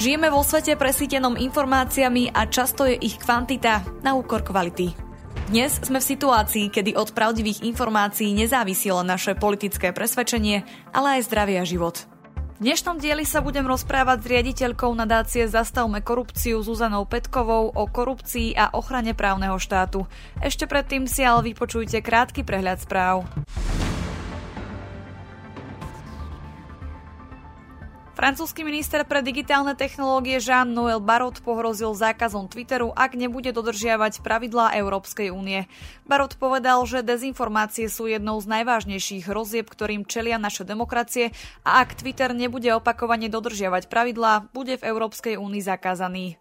Žijeme vo svete presítenom informáciami a často je ich kvantita na úkor kvality. Dnes sme v situácii, kedy od pravdivých informácií nezávisilo naše politické presvedčenie, ale aj zdravie a život. V dnešnom dieli sa budem rozprávať s riaditeľkou nadácie Zastavme korupciu Zuzanou Petkovou o korupcii a ochrane právneho štátu. Ešte predtým si ale vypočujte krátky prehľad správ. Francúzsky minister pre digitálne technológie Jean-Noël Barot pohrozil zákazom Twitteru, ak nebude dodržiavať pravidlá Európskej únie. Barot povedal, že dezinformácie sú jednou z najvážnejších hrozieb, ktorým čelia naše demokracie a ak Twitter nebude opakovane dodržiavať pravidlá, bude v Európskej únii zakázaný.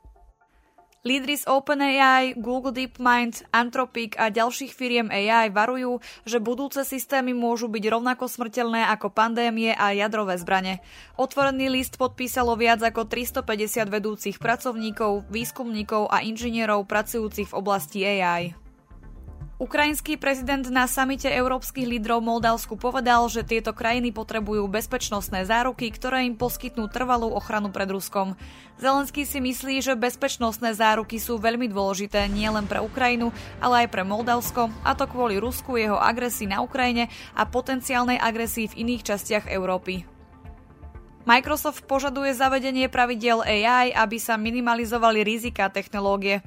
Lídry z OpenAI, Google DeepMind, Anthropic a ďalších firiem AI varujú, že budúce systémy môžu byť rovnako smrteľné ako pandémie a jadrové zbrane. Otvorený list podpísalo viac ako 350 vedúcich pracovníkov, výskumníkov a inžinierov pracujúcich v oblasti AI. Ukrajinský prezident na samite európskych lídrov Moldavsku povedal, že tieto krajiny potrebujú bezpečnostné záruky, ktoré im poskytnú trvalú ochranu pred Ruskom. Zelenský si myslí, že bezpečnostné záruky sú veľmi dôležité nielen pre Ukrajinu, ale aj pre Moldavsko, a to kvôli Rusku, jeho agresii na Ukrajine a potenciálnej agresii v iných častiach Európy. Microsoft požaduje zavedenie pravidel AI, aby sa minimalizovali rizika technológie.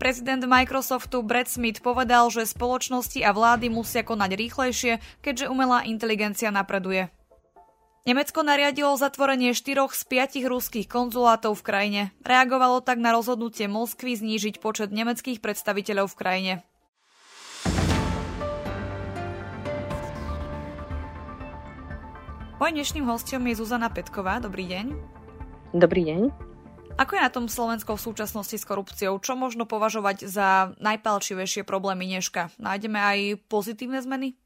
Prezident Microsoftu Brad Smith povedal, že spoločnosti a vlády musia konať rýchlejšie, keďže umelá inteligencia napreduje. Nemecko nariadilo zatvorenie štyroch z piatich ruských konzulátov v krajine. Reagovalo tak na rozhodnutie Moskvy znížiť počet nemeckých predstaviteľov v krajine. Moj dnešným hostom je Zuzana Petková. Dobrý deň. Dobrý deň. Ako je na tom Slovensko v súčasnosti s korupciou? Čo možno považovať za najpalčivejšie problémy dneška? Nájdeme aj pozitívne zmeny?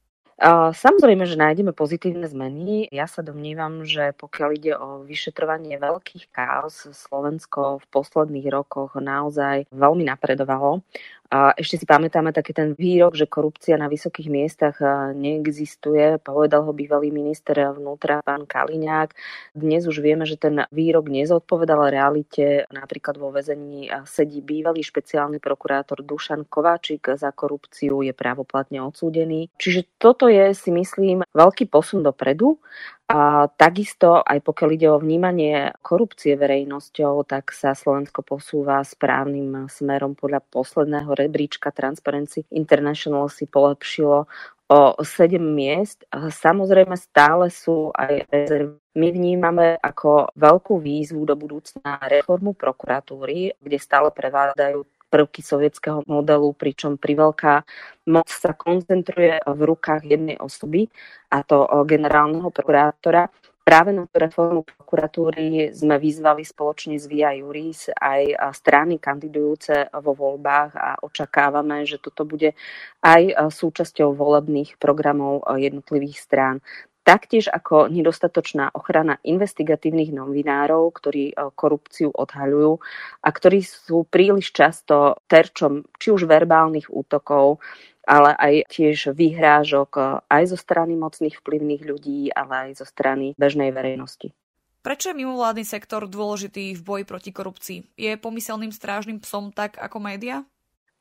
Samozrejme, že nájdeme pozitívne zmeny. Ja sa domnívam, že pokiaľ ide o vyšetrovanie veľkých káos, Slovensko v posledných rokoch naozaj veľmi napredovalo. A ešte si pamätáme taký ten výrok, že korupcia na vysokých miestach neexistuje. Povedal ho bývalý minister vnútra pán Kaliňák. Dnes už vieme, že ten výrok nezodpovedal realite. Napríklad vo väzení sedí bývalý špeciálny prokurátor Dušan Kováčik za korupciu, je právoplatne odsúdený. Čiže toto je, si myslím, veľký posun dopredu a takisto, aj pokiaľ ide o vnímanie korupcie verejnosťou, tak sa Slovensko posúva správnym smerom podľa posledného rebríčka Transparency International si polepšilo o 7 miest. Samozrejme stále sú aj rezervy. My vnímame ako veľkú výzvu do budúcna reformu prokuratúry, kde stále prevládajú prvky sovietského modelu, pričom priveľká moc sa koncentruje v rukách jednej osoby, a to generálneho prokurátora. Práve na tú reformu prokuratúry sme vyzvali spoločne s Via Juris aj strany kandidujúce vo voľbách a očakávame, že toto bude aj súčasťou volebných programov jednotlivých strán. Taktiež ako nedostatočná ochrana investigatívnych novinárov, ktorí e, korupciu odhaľujú a ktorí sú príliš často terčom či už verbálnych útokov, ale aj tiež vyhrážok e, aj zo strany mocných vplyvných ľudí, ale aj zo strany bežnej verejnosti. Prečo je mimovládny sektor dôležitý v boji proti korupcii? Je pomyselným strážnym psom tak ako média?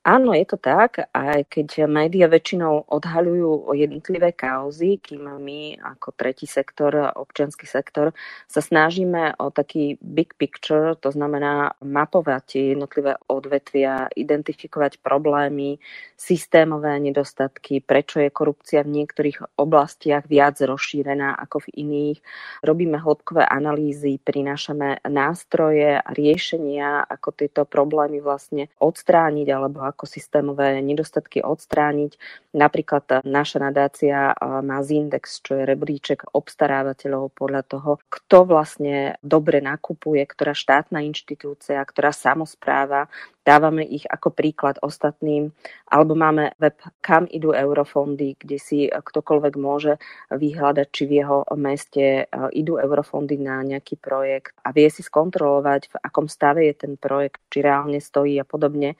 Áno, je to tak, aj keď médiá väčšinou odhaľujú jednotlivé kauzy, kým my ako tretí sektor, občianský sektor, sa snažíme o taký big picture, to znamená mapovať jednotlivé odvetvia, identifikovať problémy, systémové nedostatky, prečo je korupcia v niektorých oblastiach viac rozšírená ako v iných. Robíme hĺbkové analýzy, prinášame nástroje a riešenia, ako tieto problémy vlastne odstrániť alebo ako systémové nedostatky odstrániť. Napríklad naša nadácia má Zindex, čo je rebríček obstarávateľov podľa toho, kto vlastne dobre nakupuje, ktorá štátna inštitúcia, ktorá samozpráva dávame ich ako príklad ostatným, alebo máme web Kam idú eurofondy, kde si ktokoľvek môže vyhľadať, či v jeho meste idú eurofondy na nejaký projekt a vie si skontrolovať, v akom stave je ten projekt, či reálne stojí a podobne.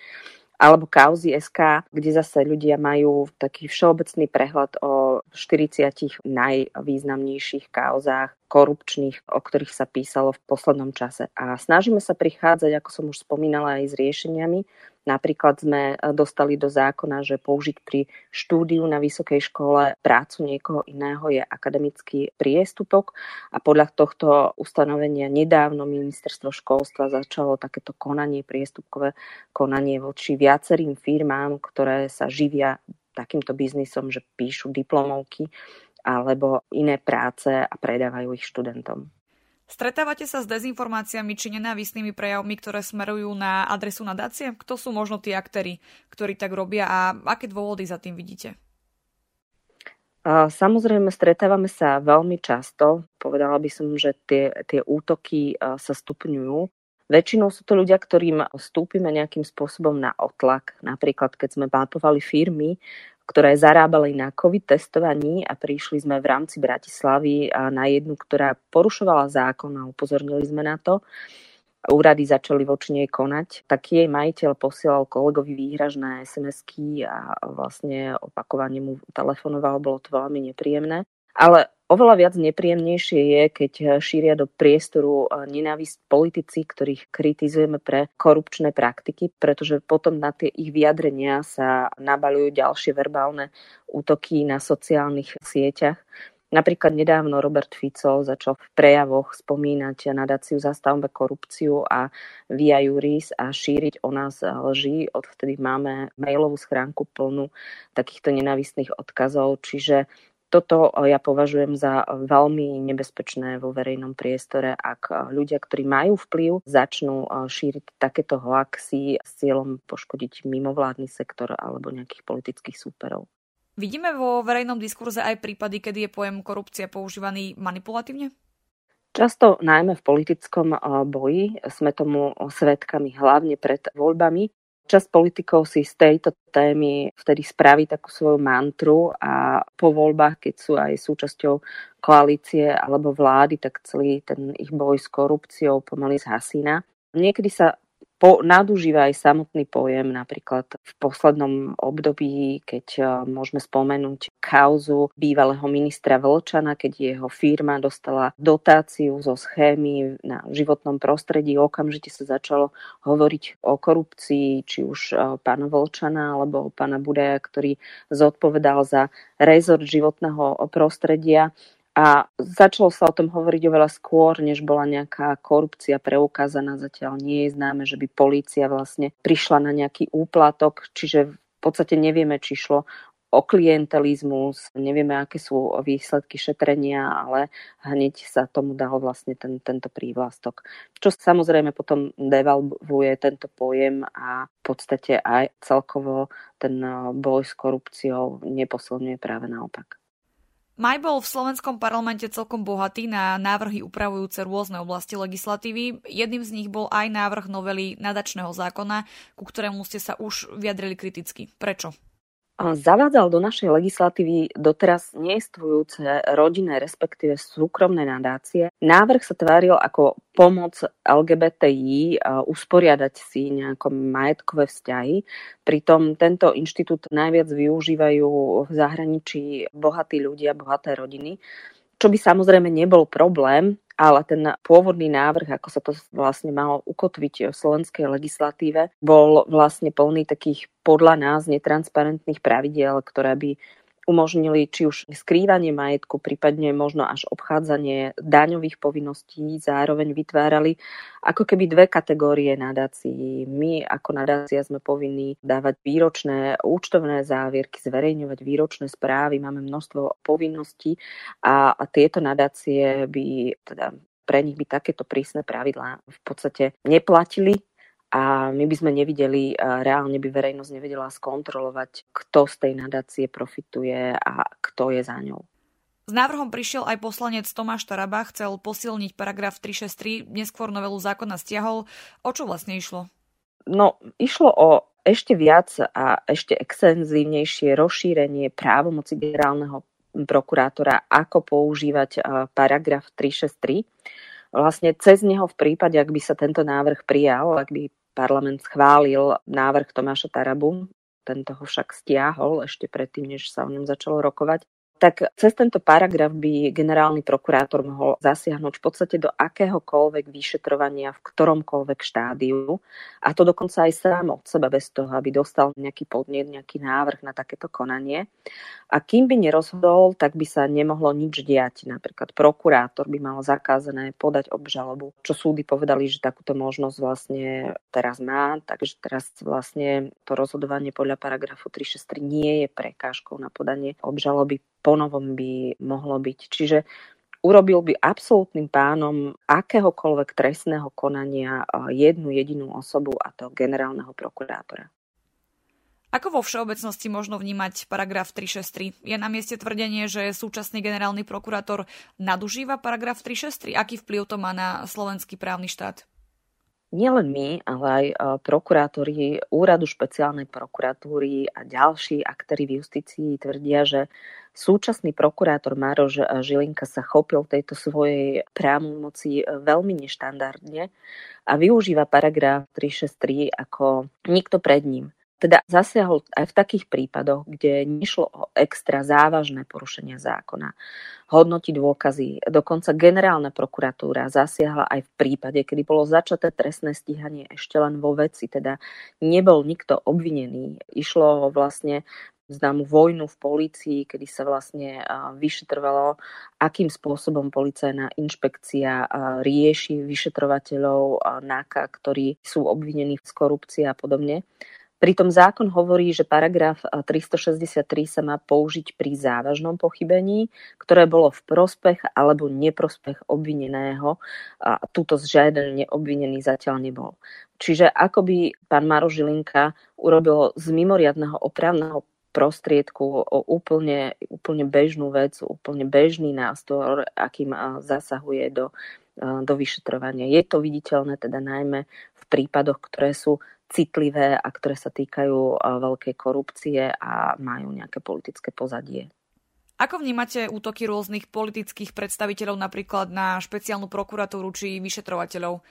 Alebo kauzy SK, kde zase ľudia majú taký všeobecný prehľad o 40 najvýznamnejších kauzách korupčných, o ktorých sa písalo v poslednom čase. A snažíme sa prichádzať, ako som už spomínala, aj s riešeniami. Napríklad sme dostali do zákona, že použiť pri štúdiu na vysokej škole prácu niekoho iného je akademický priestupok a podľa tohto ustanovenia nedávno ministerstvo školstva začalo takéto konanie, priestupkové konanie voči viac viacerým firmám, ktoré sa živia takýmto biznisom, že píšu diplomovky alebo iné práce a predávajú ich študentom. Stretávate sa s dezinformáciami či nenávistnými prejavmi, ktoré smerujú na adresu nadácie? Kto sú možno tí aktéry, ktorí tak robia a aké dôvody za tým vidíte? Samozrejme, stretávame sa veľmi často. Povedala by som, že tie, tie útoky sa stupňujú. Väčšinou sú to ľudia, ktorým vstúpime nejakým spôsobom na otlak. Napríklad, keď sme mapovali firmy, ktoré zarábali na COVID testovaní a prišli sme v rámci Bratislavy na jednu, ktorá porušovala zákon a upozornili sme na to. Úrady začali voči nej konať, tak jej majiteľ posielal kolegovi výhražné SMS-ky a vlastne opakovane mu telefonoval, bolo to veľmi nepríjemné. Ale Oveľa viac nepríjemnejšie je, keď šíria do priestoru eh, nenávisť politici, ktorých kritizujeme pre korupčné praktiky, pretože potom na tie ich vyjadrenia sa nabalujú ďalšie verbálne útoky na sociálnych sieťach. Napríklad nedávno Robert Fico začal v prejavoch spomínať nadáciu zastavme korupciu a Via Juris a šíriť o nás lži. Odvtedy máme mailovú schránku plnú takýchto nenavistných odkazov, čiže toto ja považujem za veľmi nebezpečné vo verejnom priestore, ak ľudia, ktorí majú vplyv, začnú šíriť takéto hoaxy s cieľom poškodiť mimovládny sektor alebo nejakých politických súperov. Vidíme vo verejnom diskurze aj prípady, kedy je pojem korupcia používaný manipulatívne? Často najmä v politickom boji sme tomu svetkami hlavne pred voľbami, Časť politikov si z tejto témy vtedy spraví takú svoju mantru a po voľbách, keď sú aj súčasťou koalície alebo vlády, tak celý ten ich boj s korupciou pomaly zhasína. Niekedy sa po, nadužíva aj samotný pojem, napríklad v poslednom období, keď e, môžeme spomenúť kauzu bývalého ministra Vlčana, keď jeho firma dostala dotáciu zo schémy na životnom prostredí, okamžite sa začalo hovoriť o korupcii, či už e, pána Vlčana alebo pána Budaja, ktorý zodpovedal za rezort životného prostredia a začalo sa o tom hovoriť oveľa skôr, než bola nejaká korupcia preukázaná. Zatiaľ nie je známe, že by polícia vlastne prišla na nejaký úplatok, čiže v podstate nevieme, či šlo o klientelizmus, nevieme, aké sú výsledky šetrenia, ale hneď sa tomu dal vlastne ten, tento prívlastok. Čo samozrejme potom devalvuje tento pojem a v podstate aj celkovo ten boj s korupciou neposilňuje práve naopak. Maj bol v slovenskom parlamente celkom bohatý na návrhy upravujúce rôzne oblasti legislatívy. Jedným z nich bol aj návrh novely nadačného zákona, ku ktorému ste sa už vyjadrili kriticky. Prečo? Zavádzal do našej legislatívy doteraz neestvujúce rodinné, respektíve súkromné nadácie. Návrh sa tváril ako pomoc LGBTI usporiadať si nejaké majetkové vzťahy. Pritom tento inštitút najviac využívajú v zahraničí bohatí ľudia, bohaté rodiny čo by samozrejme nebol problém, ale ten pôvodný návrh, ako sa to vlastne malo ukotviť v slovenskej legislatíve, bol vlastne plný takých podľa nás netransparentných pravidiel, ktoré by umožnili či už skrývanie majetku, prípadne možno až obchádzanie daňových povinností, zároveň vytvárali ako keby dve kategórie nadácií. My ako nadácia sme povinní dávať výročné účtovné závierky, zverejňovať výročné správy, máme množstvo povinností a, tieto nadácie by teda pre nich by takéto prísne pravidlá v podstate neplatili a my by sme nevideli, reálne by verejnosť nevedela skontrolovať, kto z tej nadácie profituje a kto je za ňou. S návrhom prišiel aj poslanec Tomáš Taraba, chcel posilniť paragraf 363, neskôr novelu zákona stiahol. O čo vlastne išlo? No, išlo o ešte viac a ešte extenzívnejšie rozšírenie právomoci generálneho prokurátora, ako používať paragraf 363. Vlastne cez neho v prípade, ak by sa tento návrh prijal, ak by parlament schválil návrh Tomáša Tarabu, tento ho však stiahol ešte predtým, než sa o ňom začalo rokovať tak cez tento paragraf by generálny prokurátor mohol zasiahnuť v podstate do akéhokoľvek vyšetrovania v ktoromkoľvek štádiu a to dokonca aj sám od seba bez toho, aby dostal nejaký podnet, nejaký návrh na takéto konanie. A kým by nerozhodol, tak by sa nemohlo nič diať. Napríklad prokurátor by mal zakázané podať obžalobu, čo súdy povedali, že takúto možnosť vlastne teraz má, takže teraz vlastne to rozhodovanie podľa paragrafu 363 nie je prekážkou na podanie obžaloby ponovom by mohlo byť. Čiže urobil by absolútnym pánom akéhokoľvek trestného konania jednu jedinú osobu, a to generálneho prokurátora. Ako vo všeobecnosti možno vnímať paragraf 363? Je na mieste tvrdenie, že súčasný generálny prokurátor nadužíva paragraf 363? Aký vplyv to má na slovenský právny štát? Nielen my, ale aj e, prokurátori Úradu špeciálnej prokuratúry a ďalší aktéry v justícii tvrdia, že súčasný prokurátor Maroš Žilinka sa chopil tejto svojej právomoci e, veľmi neštandardne a využíva paragraf 363 ako nikto pred ním. Teda zasiahol aj v takých prípadoch, kde nešlo o extra závažné porušenia zákona. Hodnotí dôkazy. Dokonca generálna prokuratúra zasiahla aj v prípade, kedy bolo začaté trestné stíhanie ešte len vo veci, teda nebol nikto obvinený. Išlo vlastne známu vojnu v polícii, kedy sa vlastne vyšetrovalo, akým spôsobom policajná inšpekcia rieši vyšetrovateľov NAKA, ktorí sú obvinení z korupcie a podobne. Pritom zákon hovorí, že paragraf 363 sa má použiť pri závažnom pochybení, ktoré bolo v prospech alebo neprospech obvineného. A túto žiaden neobvinený zatiaľ nebol. Čiže ako by pán Maro Žilinka urobil z mimoriadného opravného prostriedku o úplne, úplne bežnú vec, úplne bežný nástroj, akým zasahuje do, do vyšetrovania. Je to viditeľné teda najmä prípadoch, ktoré sú citlivé a ktoré sa týkajú veľkej korupcie a majú nejaké politické pozadie. Ako vnímate útoky rôznych politických predstaviteľov napríklad na špeciálnu prokuratúru či vyšetrovateľov?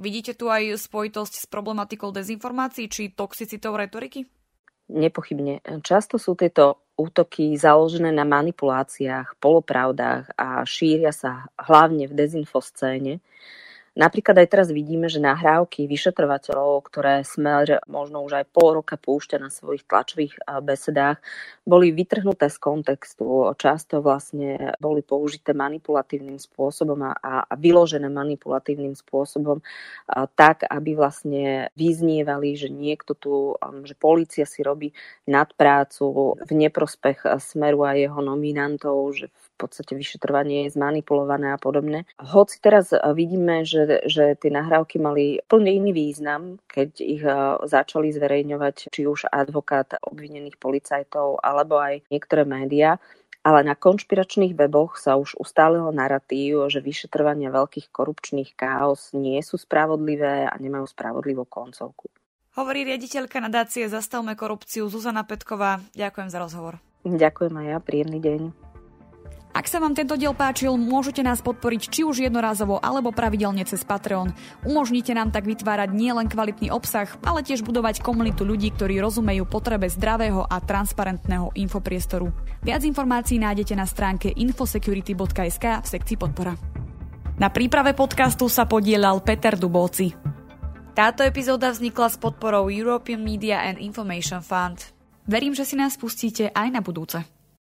Vidíte tu aj spojitosť s problematikou dezinformácií či toxicitou retoriky? Nepochybne. Často sú tieto útoky založené na manipuláciách, polopravdách a šíria sa hlavne v dezinfoscéne. Napríklad aj teraz vidíme, že nahrávky vyšetrovateľov, ktoré Smer možno už aj pol roka púšťa na svojich tlačových besedách, boli vytrhnuté z kontextu. Často vlastne boli použité manipulatívnym spôsobom a, a vyložené manipulatívnym spôsobom a tak, aby vlastne vyznievali, že niekto tu, že policia si robí nadprácu v neprospech Smeru a jeho nominantov, že v podstate vyšetrovanie je zmanipulované a podobne. Hoci teraz vidíme, že že, tie nahrávky mali plne iný význam, keď ich eh, začali zverejňovať či už advokát obvinených policajtov alebo aj niektoré médiá. Ale na konšpiračných weboch sa už ustálilo narratív, že vyšetrovania veľkých korupčných chaos nie sú spravodlivé a nemajú spravodlivú koncovku. Hovorí riaditeľka nadácie Zastavme korupciu Zuzana Petková. Ďakujem za rozhovor. Ďakujem aj ja, príjemný deň. Ak sa vám tento diel páčil, môžete nás podporiť či už jednorázovo alebo pravidelne cez Patreon. Umožnite nám tak vytvárať nielen kvalitný obsah, ale tiež budovať komunitu ľudí, ktorí rozumejú potrebe zdravého a transparentného infopriestoru. Viac informácií nájdete na stránke infosecurity.sk v sekcii podpora. Na príprave podcastu sa podielal Peter Dubovci. Táto epizóda vznikla s podporou European Media and Information Fund. Verím, že si nás pustíte aj na budúce.